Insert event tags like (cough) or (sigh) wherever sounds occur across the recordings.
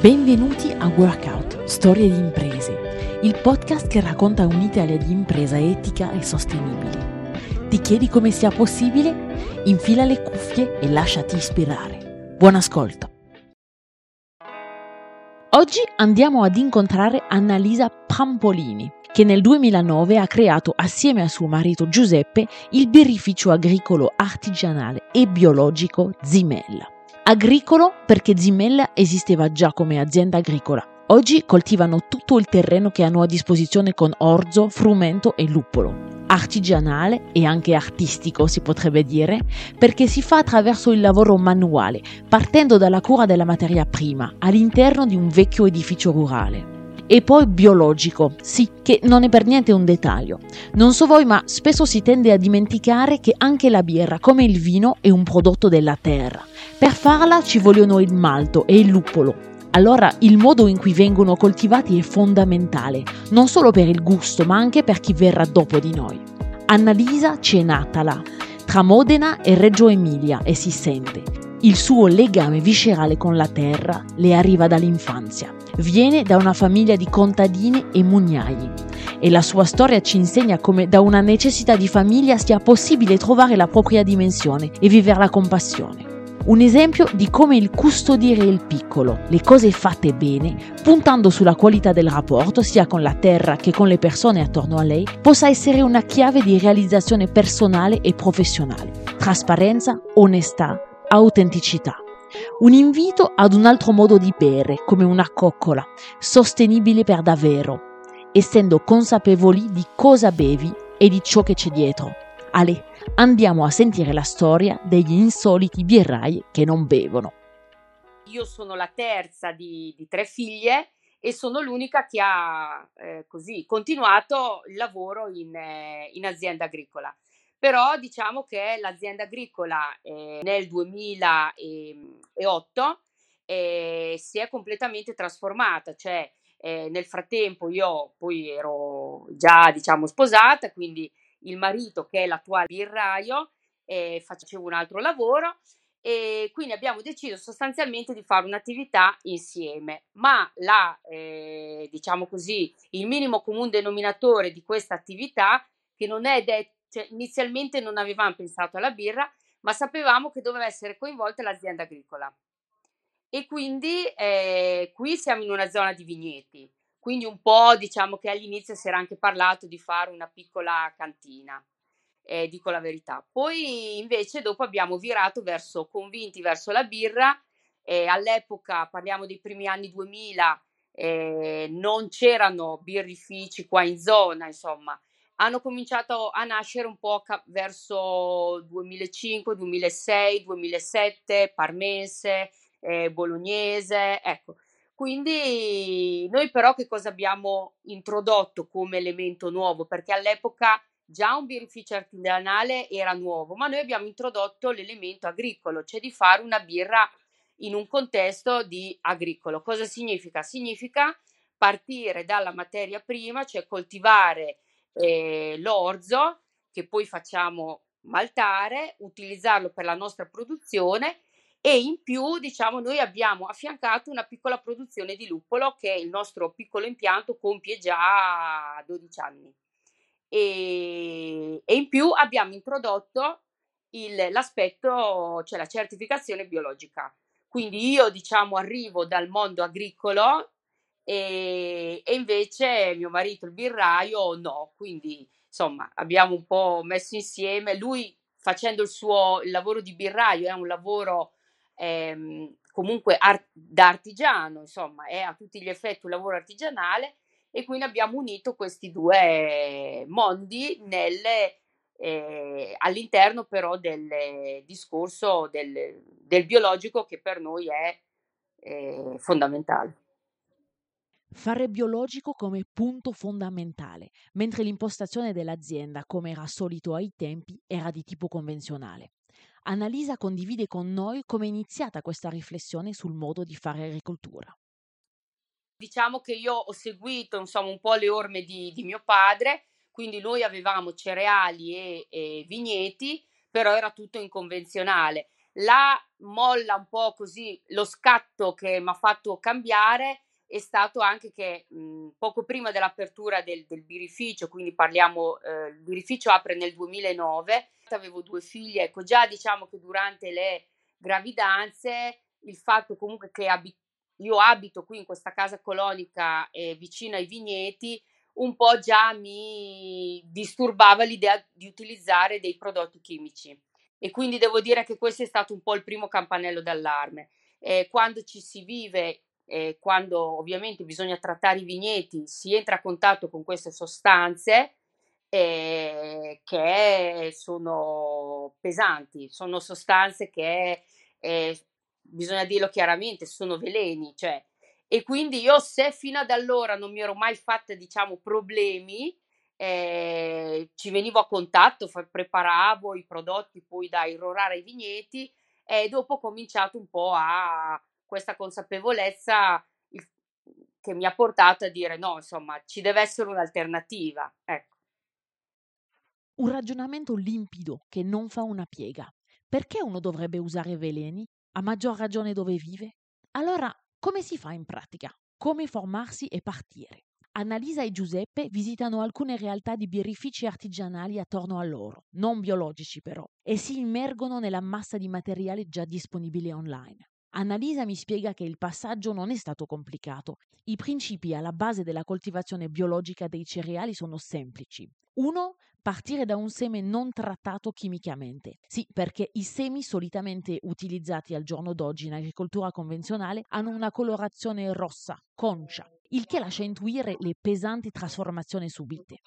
Benvenuti a Workout, Storie di imprese, il podcast che racconta un'Italia di impresa etica e sostenibile. Ti chiedi come sia possibile? Infila le cuffie e lasciati ispirare. Buon ascolto! Oggi andiamo ad incontrare Annalisa Pampolini, che nel 2009 ha creato assieme a suo marito Giuseppe il birrificio agricolo artigianale e biologico Zimella. Agricolo perché Zimella esisteva già come azienda agricola. Oggi coltivano tutto il terreno che hanno a disposizione con orzo, frumento e luppolo. Artigianale e anche artistico si potrebbe dire, perché si fa attraverso il lavoro manuale, partendo dalla cura della materia prima, all'interno di un vecchio edificio rurale. E poi biologico, sì, che non è per niente un dettaglio. Non so voi, ma spesso si tende a dimenticare che anche la birra, come il vino, è un prodotto della terra. Per farla ci vogliono il malto e il luppolo. Allora il modo in cui vengono coltivati è fondamentale, non solo per il gusto, ma anche per chi verrà dopo di noi. Annalisa c'è nata là, tra Modena e Reggio Emilia, e si sente. Il suo legame viscerale con la terra le arriva dall'infanzia. Viene da una famiglia di contadini e mugnai e la sua storia ci insegna come da una necessità di famiglia sia possibile trovare la propria dimensione e viverla con passione. Un esempio di come il custodire il piccolo, le cose fatte bene, puntando sulla qualità del rapporto sia con la terra che con le persone attorno a lei, possa essere una chiave di realizzazione personale e professionale. Trasparenza, onestà, autenticità. Un invito ad un altro modo di bere, come una coccola, sostenibile per davvero, essendo consapevoli di cosa bevi e di ciò che c'è dietro. Ale, andiamo a sentire la storia degli insoliti birrai che non bevono. Io sono la terza di, di tre figlie e sono l'unica che ha eh, così continuato il lavoro in, eh, in azienda agricola però diciamo che l'azienda agricola eh, nel 2008 eh, si è completamente trasformata, cioè eh, nel frattempo io poi ero già diciamo sposata, quindi il marito che è l'attuale birraio eh, faceva un altro lavoro e quindi abbiamo deciso sostanzialmente di fare un'attività insieme, ma la, eh, diciamo così, il minimo comune denominatore di questa attività che non è detto cioè, inizialmente non avevamo pensato alla birra, ma sapevamo che doveva essere coinvolta l'azienda agricola. E quindi eh, qui siamo in una zona di vigneti, quindi un po' diciamo che all'inizio si era anche parlato di fare una piccola cantina, eh, dico la verità. Poi invece dopo abbiamo virato verso, convinti verso la birra, eh, all'epoca parliamo dei primi anni 2000, eh, non c'erano birrifici qua in zona, insomma, hanno cominciato a nascere un po' ca- verso 2005, 2006, 2007, parmense, eh, bolognese, ecco. Quindi noi però che cosa abbiamo introdotto come elemento nuovo? Perché all'epoca già un birrificio artigianale era nuovo, ma noi abbiamo introdotto l'elemento agricolo, cioè di fare una birra in un contesto di agricolo. Cosa significa? Significa partire dalla materia prima, cioè coltivare eh, l'orzo che poi facciamo maltare, utilizzarlo per la nostra produzione e in più diciamo noi abbiamo affiancato una piccola produzione di luppolo che il nostro piccolo impianto compie già 12 anni. E, e in più abbiamo introdotto il, l'aspetto cioè la certificazione biologica. Quindi io diciamo arrivo dal mondo agricolo e, e invece mio marito il birraio no, quindi insomma abbiamo un po' messo insieme, lui facendo il suo il lavoro di birraio è un lavoro ehm, comunque art- da artigiano, insomma è a tutti gli effetti un lavoro artigianale. E quindi abbiamo unito questi due mondi nelle, eh, all'interno però del discorso del, del, biologico che per noi è eh, fondamentale. Fare biologico come punto fondamentale, mentre l'impostazione dell'azienda, come era solito ai tempi, era di tipo convenzionale. Annalisa condivide con noi come è iniziata questa riflessione sul modo di fare agricoltura. Diciamo che io ho seguito insomma, un po' le orme di, di mio padre, quindi noi avevamo cereali e, e vigneti, però era tutto in convenzionale. La molla un po' così, lo scatto che mi ha fatto cambiare è stato anche che mh, poco prima dell'apertura del, del birrificio, quindi parliamo, eh, il birrificio apre nel 2009, avevo due figlie, ecco già diciamo che durante le gravidanze il fatto comunque che abi- io abito qui in questa casa colonica eh, vicino ai vigneti, un po' già mi disturbava l'idea di utilizzare dei prodotti chimici e quindi devo dire che questo è stato un po' il primo campanello d'allarme. Eh, quando ci si vive, eh, quando ovviamente bisogna trattare i vigneti, si entra a contatto con queste sostanze eh, che sono pesanti, sono sostanze che eh, bisogna dirlo chiaramente, sono veleni, cioè. E quindi io se fino ad allora non mi ero mai fatta, diciamo, problemi, eh, ci venivo a contatto, fa, preparavo i prodotti poi da irrorare ai vigneti e dopo ho cominciato un po' a questa consapevolezza che mi ha portato a dire no, insomma, ci deve essere un'alternativa. Ecco. Un ragionamento limpido che non fa una piega. Perché uno dovrebbe usare veleni? A maggior ragione dove vive? Allora, come si fa in pratica? Come formarsi e partire? Annalisa e Giuseppe visitano alcune realtà di birrifici artigianali attorno a loro, non biologici però, e si immergono nella massa di materiale già disponibile online. Annalisa mi spiega che il passaggio non è stato complicato. I principi alla base della coltivazione biologica dei cereali sono semplici. Uno, partire da un seme non trattato chimicamente. Sì, perché i semi solitamente utilizzati al giorno d'oggi in agricoltura convenzionale hanno una colorazione rossa, concia, il che lascia intuire le pesanti trasformazioni subite.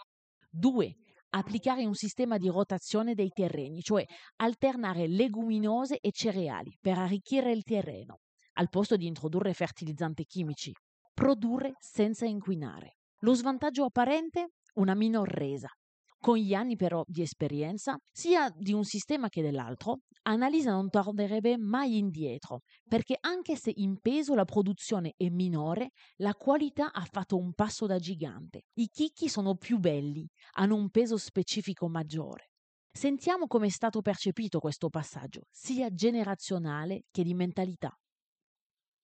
2 applicare un sistema di rotazione dei terreni, cioè alternare leguminose e cereali per arricchire il terreno, al posto di introdurre fertilizzanti chimici. Produrre senza inquinare. Lo svantaggio apparente? Una minor resa, con gli anni però di esperienza, sia di un sistema che dell'altro, Annalisa non tornerebbe mai indietro, perché anche se in peso la produzione è minore, la qualità ha fatto un passo da gigante. I chicchi sono più belli, hanno un peso specifico maggiore. Sentiamo come è stato percepito questo passaggio, sia generazionale che di mentalità.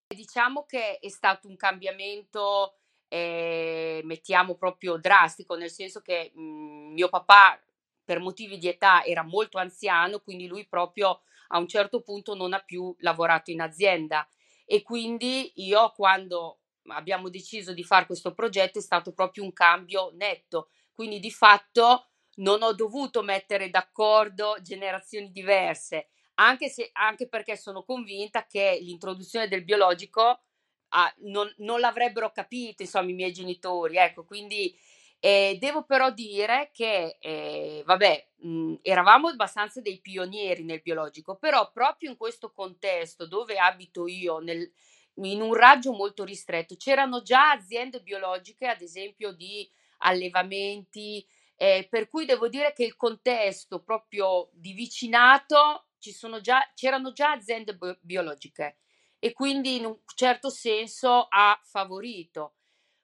Diciamo che è stato un cambiamento eh, mettiamo proprio drastico, nel senso che mh, mhmm, mio papà per motivi di età era molto anziano, quindi lui proprio a un certo punto non ha più lavorato in azienda. E quindi io quando abbiamo deciso di fare questo progetto è stato proprio un cambio netto, quindi di fatto non ho dovuto mettere d'accordo generazioni diverse, anche, se, anche perché sono convinta che l'introduzione del biologico ah, non, non, l'avrebbero capito, insomma, i miei genitori, ecco, quindi eh, devo però dire che, eh, vabbè, mh, eravamo abbastanza dei pionieri nel biologico, però proprio in questo contesto dove abito io, nel, in un raggio molto ristretto, c'erano già aziende biologiche, ad esempio di allevamenti, eh, per cui devo dire che il contesto proprio di vicinato ci sono già, c'erano già aziende biologiche e quindi in un certo senso ha favorito.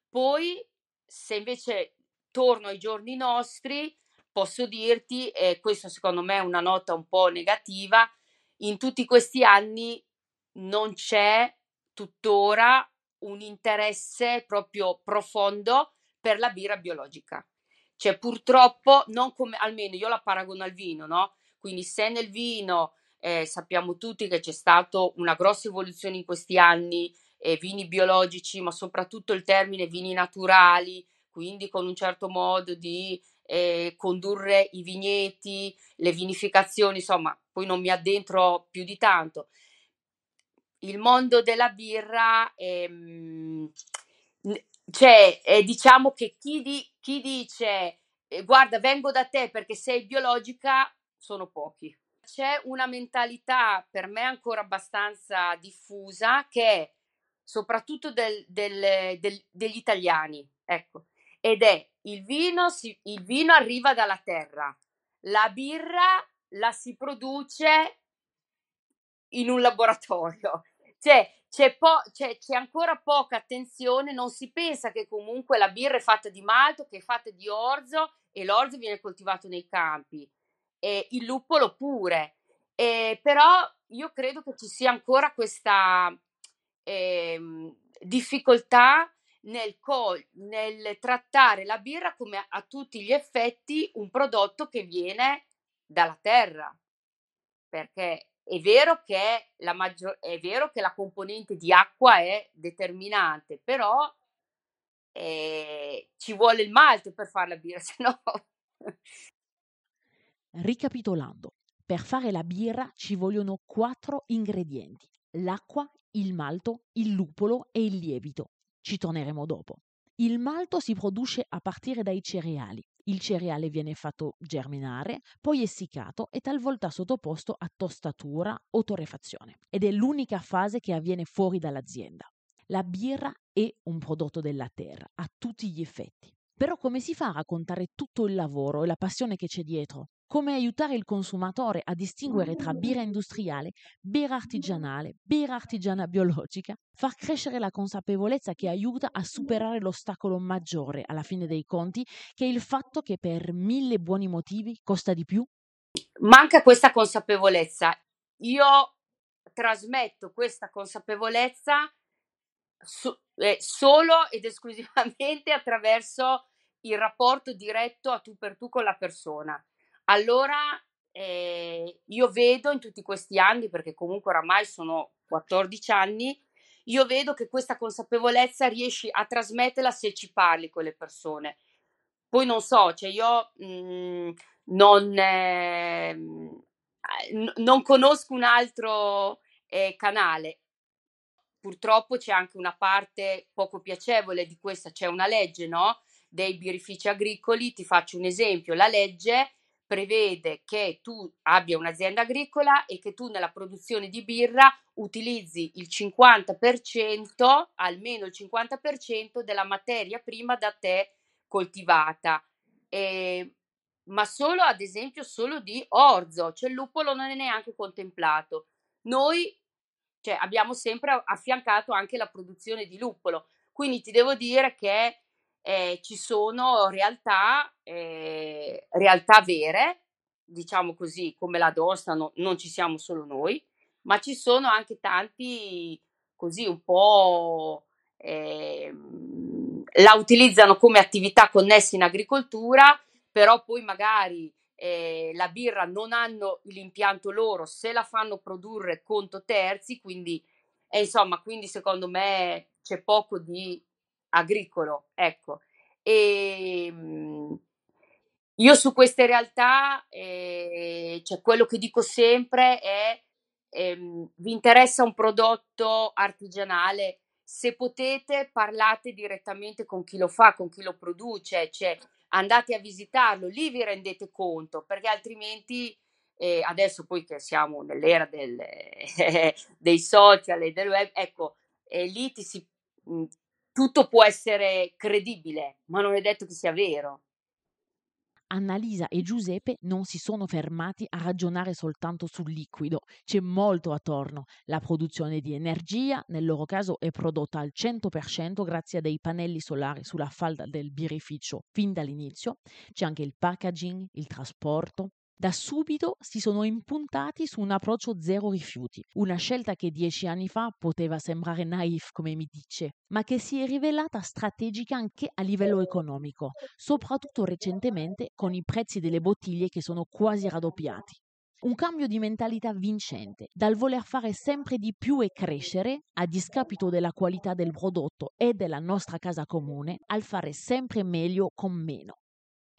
Poi, se invece torno ai giorni nostri, posso dirti, e questo secondo me è una nota un po' negativa, in tutti questi anni non c'è tuttora un interesse proprio profondo per la birra biologica. Cioè, purtroppo, non come, almeno io la paragono al vino, no? Quindi se nel vino eh, sappiamo tutti che c'è stata una grossa evoluzione in questi anni, eh, vini biologici, ma soprattutto il termine vini naturali, quindi con un certo modo di eh, condurre i vigneti, le vinificazioni, insomma, poi non mi addentro più di tanto. Il mondo della birra, ehm, cioè, eh, diciamo che chi, di, chi dice eh, guarda, vengo da te perché sei biologica, sono pochi c'è una mentalità per me ancora abbastanza diffusa che è soprattutto del, del, del, degli italiani, ecco, ed è il vino, si, il vino arriva dalla terra, la birra la si produce in un laboratorio. (laughs) Cioè, c'è, po- c'è, c'è, ancora poca attenzione, non si pensa che comunque la birra è fatta di malto, che è fatta di orzo e l'orzo viene coltivato nei campi e il luppolo pure. E però io credo che ci sia ancora questa ehm, difficoltà nel, co- nel trattare la birra come a, a tutti gli effetti un prodotto che viene dalla terra, perché è vero che la, maggior- è vero che la componente di acqua è determinante, però eh, ci vuole il malte per fare la birra, (laughs) se no... Ricapitolando, per fare la birra ci vogliono quattro ingredienti: l'acqua, il malto, il lupolo e il lievito. Ci torneremo dopo. Il malto si produce a partire dai cereali. Il cereale viene fatto germinare, poi essiccato e talvolta sottoposto a tostatura o torrefazione. Ed è l'unica fase che avviene fuori dall'azienda. La birra è un prodotto della terra, a tutti gli effetti. Però come si fa a raccontare tutto il lavoro e la passione che c'è dietro? Come aiutare il consumatore a distinguere tra birra industriale, birra artigianale, birra artigiana biologica, far crescere la consapevolezza che aiuta a superare l'ostacolo maggiore alla fine dei conti, che è il fatto che per mille buoni motivi costa di più? Manca questa consapevolezza. Io trasmetto questa consapevolezza so, eh, solo ed esclusivamente attraverso il rapporto diretto a tu per tu con la persona. Allora, eh, io vedo in tutti questi anni, perché comunque oramai sono 14 anni, io vedo che questa consapevolezza riesci a trasmetterla se ci parli con le persone. Poi non so, cioè io mh, mhmm, non, eh, non conosco un altro eh, canale. Purtroppo c'è anche una parte poco piacevole di questa, c'è una legge, no? Dei birrifici agricoli, ti faccio un esempio, la legge prevede che tu abbia un'azienda agricola e che tu nella produzione di birra utilizzi il 50%, almeno il 50% della materia prima da te coltivata. Eh, ma solo ad esempio solo di orzo, cioè il lupolo non è neanche contemplato. Noi cioè, abbiamo sempre affiancato anche la produzione di lupolo, quindi ti devo dire che eh, ci sono realtà, eh, realtà vere, diciamo così, come la Dosta, no, non ci siamo solo noi, ma ci sono anche tanti così un po' eh, la utilizzano come attività connesse in agricoltura, però poi magari eh, la birra non hanno l'impianto loro, se la fanno produrre conto terzi, quindi eh, insomma, quindi secondo me c'è poco di agricolo, ecco. E ehm, io su queste realtà, eh, cioè quello che dico sempre è, ehm, vi interessa un prodotto artigianale, se potete parlate direttamente con chi lo fa, con chi lo produce, cioè andate a visitarlo, lì vi rendete conto, perché altrimenti eh, adesso poi che siamo nell'era del, (laughs) dei social e del web, ecco, eh, lì ti si, mh, tutto può essere credibile, ma non è detto che sia vero. Annalisa e Giuseppe non si sono fermati a ragionare soltanto sul liquido, c'è molto attorno. La produzione di energia, nel loro caso, è prodotta al 100% grazie a dei pannelli solari sulla falda del birrificio fin dall'inizio. C'è anche il packaging, il trasporto, da subito si sono impuntati su un approccio zero rifiuti, una scelta che dieci anni fa poteva sembrare naif, come mi dice, ma che si è rivelata strategica anche a livello economico, soprattutto recentemente con i prezzi delle bottiglie che sono quasi raddoppiati. Un cambio di mentalità vincente, dal voler fare sempre di più e crescere, a discapito della qualità del prodotto e della nostra casa comune, al fare sempre meglio con meno.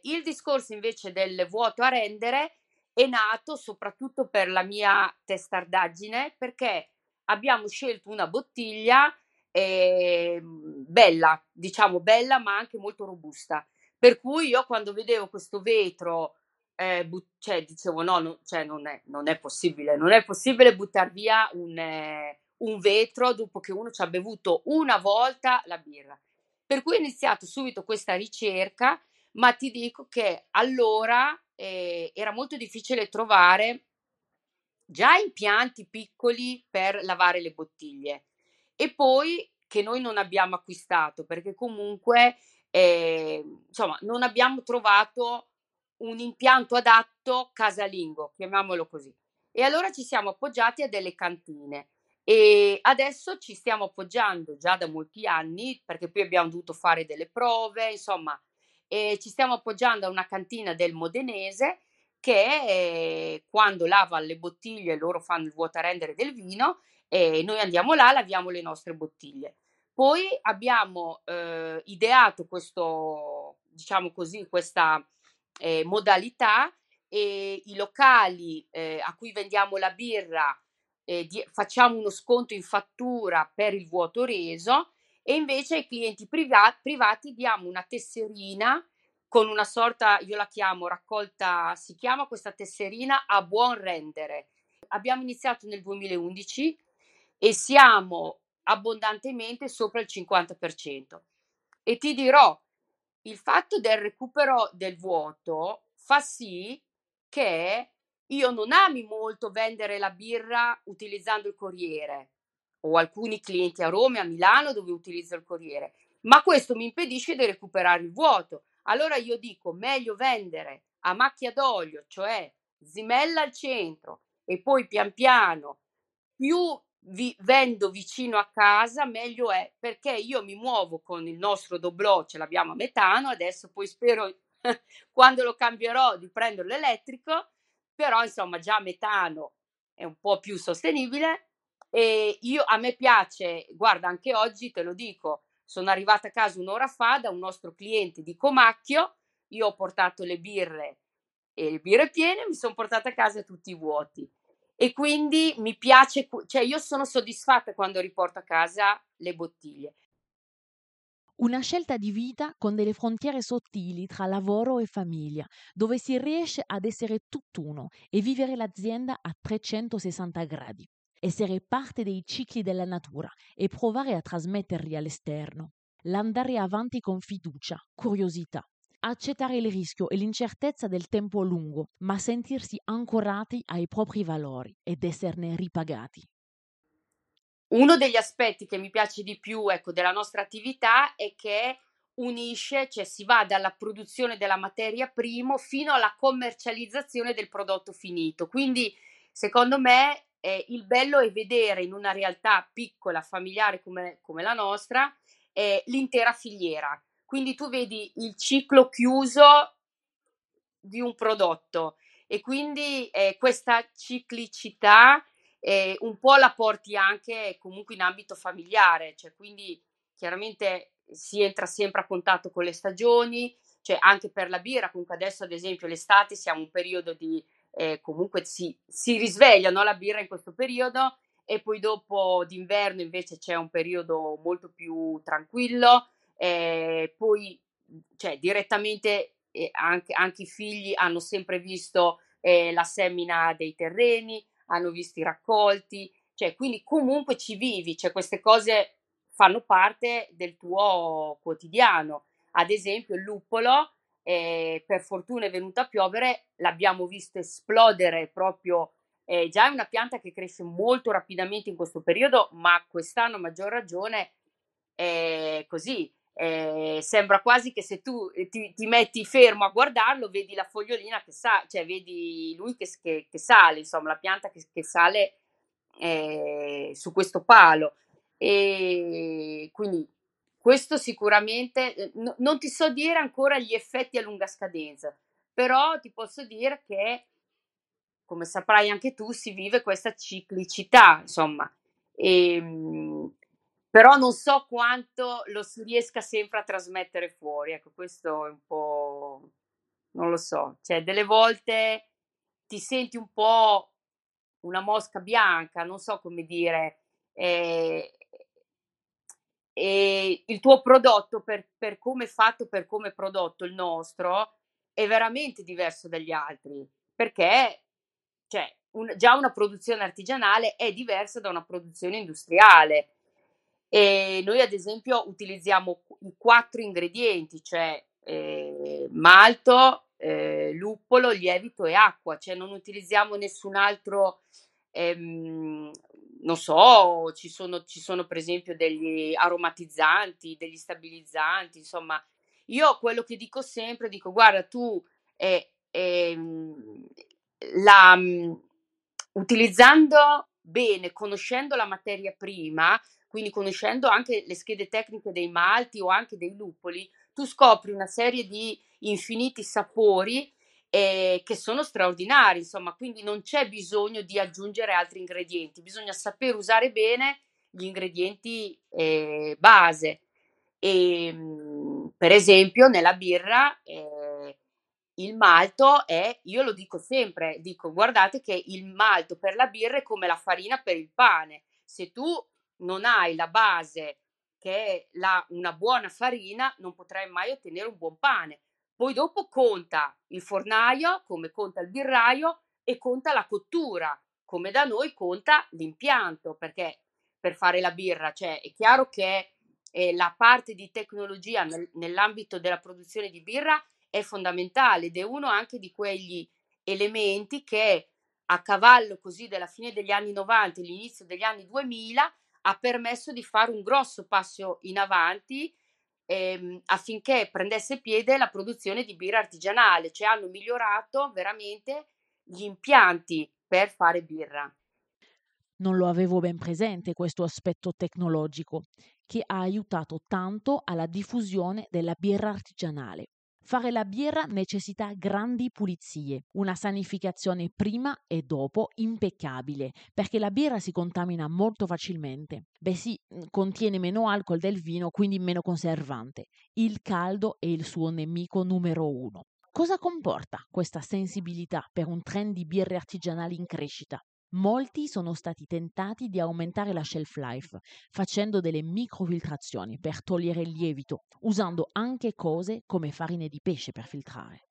Il discorso invece del vuoto a rendere è nato soprattutto per la mia testardaggine perché abbiamo scelto una bottiglia eh, bella, diciamo bella ma anche molto robusta. Per cui io quando vedevo questo vetro, eh, but- cioè dicevo no, no cioè non, è, non, è, possibile, non è possibile buttare via un, eh, un vetro dopo che uno ci ha bevuto una volta la birra. Per cui ho iniziato subito questa ricerca ma ti dico che allora eh, era molto difficile trovare già impianti piccoli per lavare le bottiglie e poi che noi non abbiamo acquistato perché comunque eh, insomma non abbiamo trovato un impianto adatto casalingo, chiamiamolo così. E allora ci siamo appoggiati a delle cantine. E adesso ci stiamo appoggiando già da molti anni, perché poi abbiamo dovuto fare delle prove, insomma, e ci stiamo appoggiando a una cantina del Modenese che eh, quando lava le bottiglie loro fanno il vuotarendere del vino e noi andiamo là, laviamo le nostre bottiglie. Poi abbiamo eh, ideato questo, diciamo così, questa eh, modalità e i locali eh, a cui vendiamo la birra eh, di, facciamo uno sconto in fattura per il vuoto reso e invece ai clienti priva- privati diamo una tesserina con una sorta, io la chiamo raccolta, si chiama questa tesserina a buon rendere. Abbiamo iniziato nel 2011 e siamo abbondantemente sopra il 50%. E ti dirò, il fatto del recupero del vuoto fa sì che io non ami molto vendere la birra utilizzando il corriere. Ho alcuni clienti a Roma e a Milano dove utilizzo il corriere, ma questo mi impedisce di recuperare il vuoto. Allora io dico meglio vendere a macchia d'olio, cioè zimella al centro e poi pian piano più vi vendo vicino a casa, meglio è perché io mi muovo con il nostro doblò, ce l'abbiamo a metano, adesso poi spero (laughs) quando lo cambierò di prendere l'elettrico, però insomma già a metano è un po' più sostenibile e io a me piace, guarda anche oggi te lo dico, sono arrivata a casa un'ora fa da un nostro cliente di Comacchio, io ho portato le birre e le birre piene, mi sono portata a casa tutti vuoti e quindi mi piace, cioè io sono soddisfatta quando riporto a casa le bottiglie. Una scelta di vita con delle frontiere sottili tra lavoro e famiglia, dove si riesce ad essere tutt'uno e vivere l'azienda a 360 gradi, essere parte dei cicli della natura e provare a trasmetterli all'esterno, l'andare avanti con fiducia, curiosità, accettare il rischio e l'incertezza del tempo lungo, ma sentirsi ancorati ai propri valori ed esserne ripagati. Uno degli aspetti che mi piace di più ecco, della nostra attività è che unisce, cioè si va dalla produzione della materia prima fino alla commercializzazione del prodotto finito. Quindi, secondo me, eh, il bello è vedere in una realtà piccola, familiare come, come la nostra, eh, l'intera filiera. Quindi tu vedi il ciclo chiuso di un prodotto e quindi eh, questa ciclicità eh, un po' la porti anche comunque in ambito familiare, cioè quindi chiaramente si entra sempre a contatto con le stagioni, cioè anche per la birra, comunque adesso ad esempio l'estate siamo un periodo di, eh, comunque si, si risveglia no, la birra in questo periodo e poi dopo d'inverno invece c'è un periodo molto più tranquillo, eh, poi cioè, direttamente eh, anche, anche, i figli hanno sempre visto eh, la semina dei terreni, hanno visto i raccolti, cioè quindi comunque ci vivi, cioè queste cose fanno parte del tuo quotidiano. Ad esempio il luppolo, eh, per fortuna è venuto a piovere, l'abbiamo visto esplodere proprio, eh, già è una pianta che cresce molto rapidamente in questo periodo, ma quest'anno a maggior ragione è così, eh, sembra quasi che se tu eh, ti, ti, metti fermo a guardarlo, vedi la fogliolina che sa, cioè vedi lui che, che, che sale, insomma, la pianta che, che sale eh, su questo palo. E quindi questo sicuramente eh, no, non ti so dire ancora gli effetti a lunga scadenza, però ti posso dire che, come saprai anche tu, si vive questa ciclicità, insomma. E, ehm, però non so quanto lo si riesca sempre a trasmettere fuori, ecco, questo è un po', non lo so, cioè delle volte ti senti un po' una mosca bianca, non so come dire, eh, e il tuo prodotto per, per come è fatto, per come è prodotto il nostro, è veramente diverso dagli altri, perché cioè, un, già una produzione artigianale è diversa da una produzione industriale. E noi ad esempio utilizziamo i quattro ingredienti, cioè eh, malto, eh, luppolo, lievito e acqua, cioè non utilizziamo nessun altro, ehm, non so, ci sono, ci sono per esempio degli aromatizzanti, degli stabilizzanti, insomma, io quello che dico sempre, dico guarda tu, eh, eh, la, utilizzando bene, conoscendo la materia prima, quindi conoscendo anche le schede tecniche dei malti o anche dei luppoli, tu scopri una serie di infiniti sapori eh, che sono straordinari, insomma, quindi non c'è bisogno di aggiungere altri ingredienti, bisogna saper usare bene gli ingredienti eh, base. E, ehm, per esempio, nella birra eh, il malto è, io lo dico sempre, dico guardate che il malto per la birra è come la farina per il pane. Se tu non hai la base che è la, una buona farina, non potrai mai ottenere un buon pane. Poi dopo conta il fornaio, come conta il birraio e conta la cottura, come da noi conta l'impianto, perché per fare la birra, cioè è chiaro che eh, la parte di tecnologia nel, nell'ambito della produzione di birra è fondamentale ed è uno anche di quegli elementi che a cavallo così della fine degli anni 90 e l'inizio degli anni 2000 ha permesso di fare un grosso passo in avanti ehm, affinché prendesse piede la produzione di birra artigianale, cioè hanno migliorato veramente gli impianti per fare birra. Non lo avevo ben presente questo aspetto tecnologico che ha aiutato tanto alla diffusione della birra artigianale. Fare la birra necessita grandi pulizie, una sanificazione prima e dopo impeccabile, perché la birra si contamina molto facilmente. Beh sì, contiene meno alcol del vino, quindi meno conservante. Il caldo è il suo nemico numero uno. Cosa comporta questa sensibilità per un trend di birre artigianali in crescita? Molti sono stati tentati di aumentare la shelf life facendo delle microfiltrazioni per togliere il lievito, usando anche cose come farine di pesce per filtrare.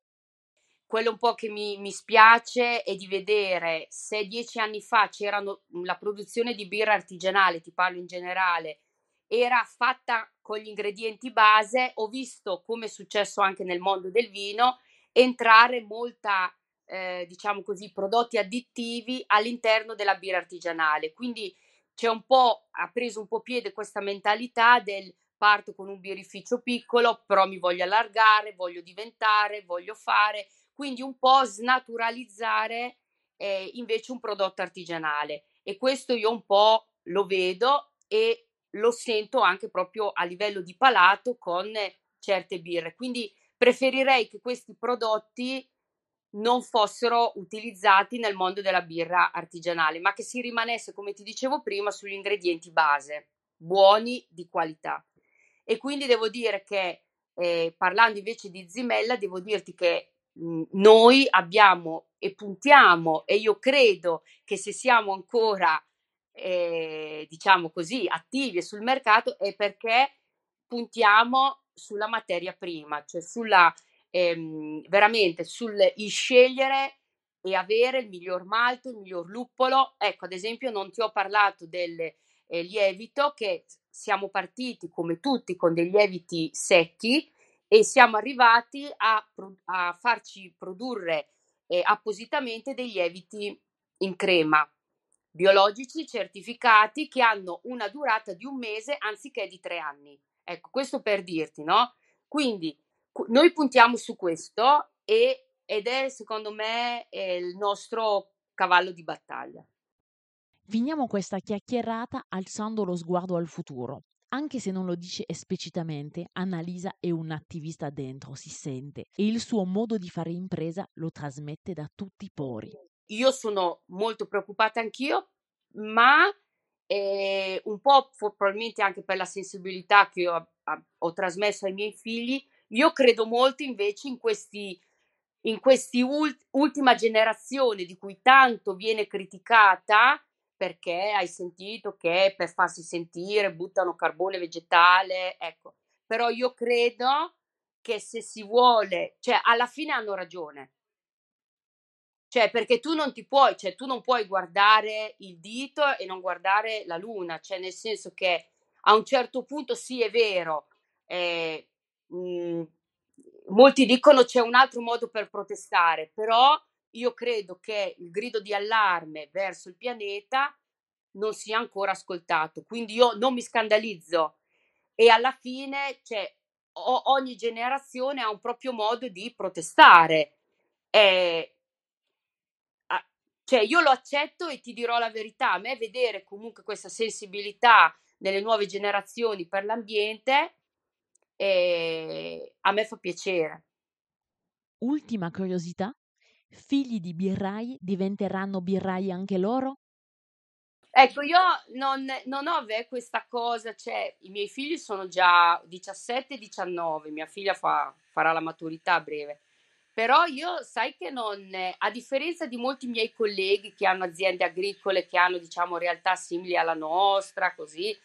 Quello un po' che mi, mi spiace è di vedere se dieci anni fa c'erano la produzione di birra artigianale, ti parlo in generale, era fatta con gli ingredienti base, ho visto, come è successo anche nel mondo del vino, entrare molta eh, diciamo così, prodotti additivi all'interno della birra artigianale. Quindi c'è un po', ha preso un po' piede questa mentalità del parto con un birrificio piccolo, però mi voglio allargare, voglio diventare, voglio fare, quindi un po' snaturalizzare eh, invece un prodotto artigianale. E questo io un po' lo vedo e lo sento anche proprio a livello di palato con certe birre. Quindi preferirei che questi prodotti non fossero utilizzati nel mondo della birra artigianale, ma che si rimanesse, come ti dicevo prima, sugli ingredienti base, buoni, di qualità. E quindi devo dire che, eh, parlando invece di Zimella, devo dirti che mh, noi abbiamo e puntiamo, e io credo che se siamo ancora, eh, diciamo così, attivi sul mercato, è perché puntiamo sulla materia prima, cioè sulla ehm, veramente sul scegliere e avere il miglior malto, il miglior luppolo. Ecco, ad esempio, non ti ho parlato del eh, lievito che siamo partiti come tutti con dei lieviti secchi e siamo arrivati a, a farci produrre eh, appositamente dei lieviti in crema biologici certificati che hanno una durata di un mese anziché di tre anni. Ecco, questo per dirti, no? Quindi noi puntiamo su questo e, ed è secondo me il nostro cavallo di battaglia. Finiamo questa chiacchierata alzando lo sguardo al futuro. Anche se non lo dice esplicitamente, Annalisa è un'attivista dentro, si sente, e il suo modo di fare impresa lo trasmette da tutti i pori. Io sono molto preoccupata anch'io, ma eh, un po' probabilmente anche per la sensibilità che ho, ho trasmesso ai miei figli, io credo molto invece in questi, in questi ult- ultima generazione di cui tanto viene criticata perché hai sentito che per farsi sentire buttano carbone vegetale, ecco. Però io credo che se si vuole, cioè alla fine hanno ragione. Cioè, perché tu non ti puoi, cioè tu non puoi guardare il dito e non guardare la luna, cioè nel senso che a un certo punto sì è vero, eh, Mhmm, molti dicono c'è un altro modo per protestare, però io credo che il grido di allarme verso il pianeta non sia ancora ascoltato. Quindi io non mi scandalizzo e alla fine cioè, o- ogni generazione ha un proprio modo di protestare. E, cioè io lo accetto e ti dirò la verità, a me vedere comunque questa sensibilità nelle nuove generazioni per l'ambiente eh, a me fa piacere. Ultima curiosità, figli di birrai diventeranno birrai anche loro? Ecco, io non, non ho questa cosa, cioè i miei figli sono già 17 e 19, mia figlia fa, farà la maturità a breve, però io sai che non, a differenza di molti miei colleghi che hanno aziende agricole, che hanno diciamo realtà simili alla nostra, così,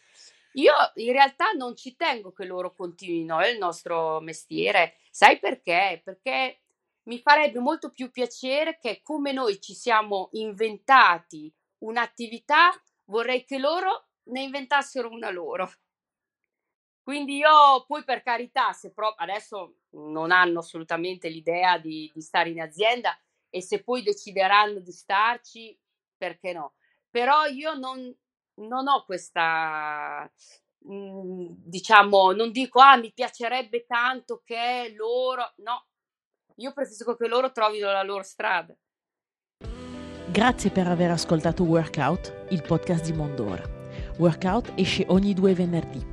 io in realtà non ci tengo che loro continuino il nostro mestiere, sai perché? Perché mi farebbe molto più piacere che come noi ci siamo inventati un'attività, vorrei che loro ne inventassero una loro. Quindi io poi per carità, se proprio adesso non hanno assolutamente l'idea di, di stare in azienda e se poi decideranno di starci, perché no? Però io non, non ho questa, mhmm, diciamo, non dico, ah, mi piacerebbe tanto che loro, no, io preferisco che loro trovino la loro strada. Grazie per aver ascoltato Workout, il podcast di Mondora. Workout esce ogni due venerdì.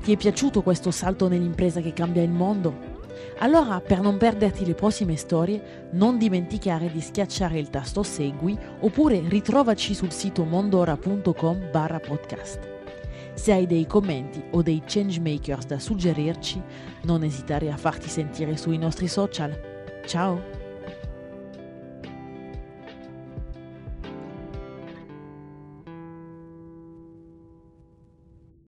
Ti è piaciuto questo salto nell'impresa che cambia il mondo? Allora, per non perderti le prossime storie, non dimenticare di schiacciare il tasto Segui oppure ritrovaci sul sito mondora.com barra podcast. Se hai dei commenti o dei changemakers da suggerirci, non esitare a farti sentire sui nostri social. Ciao!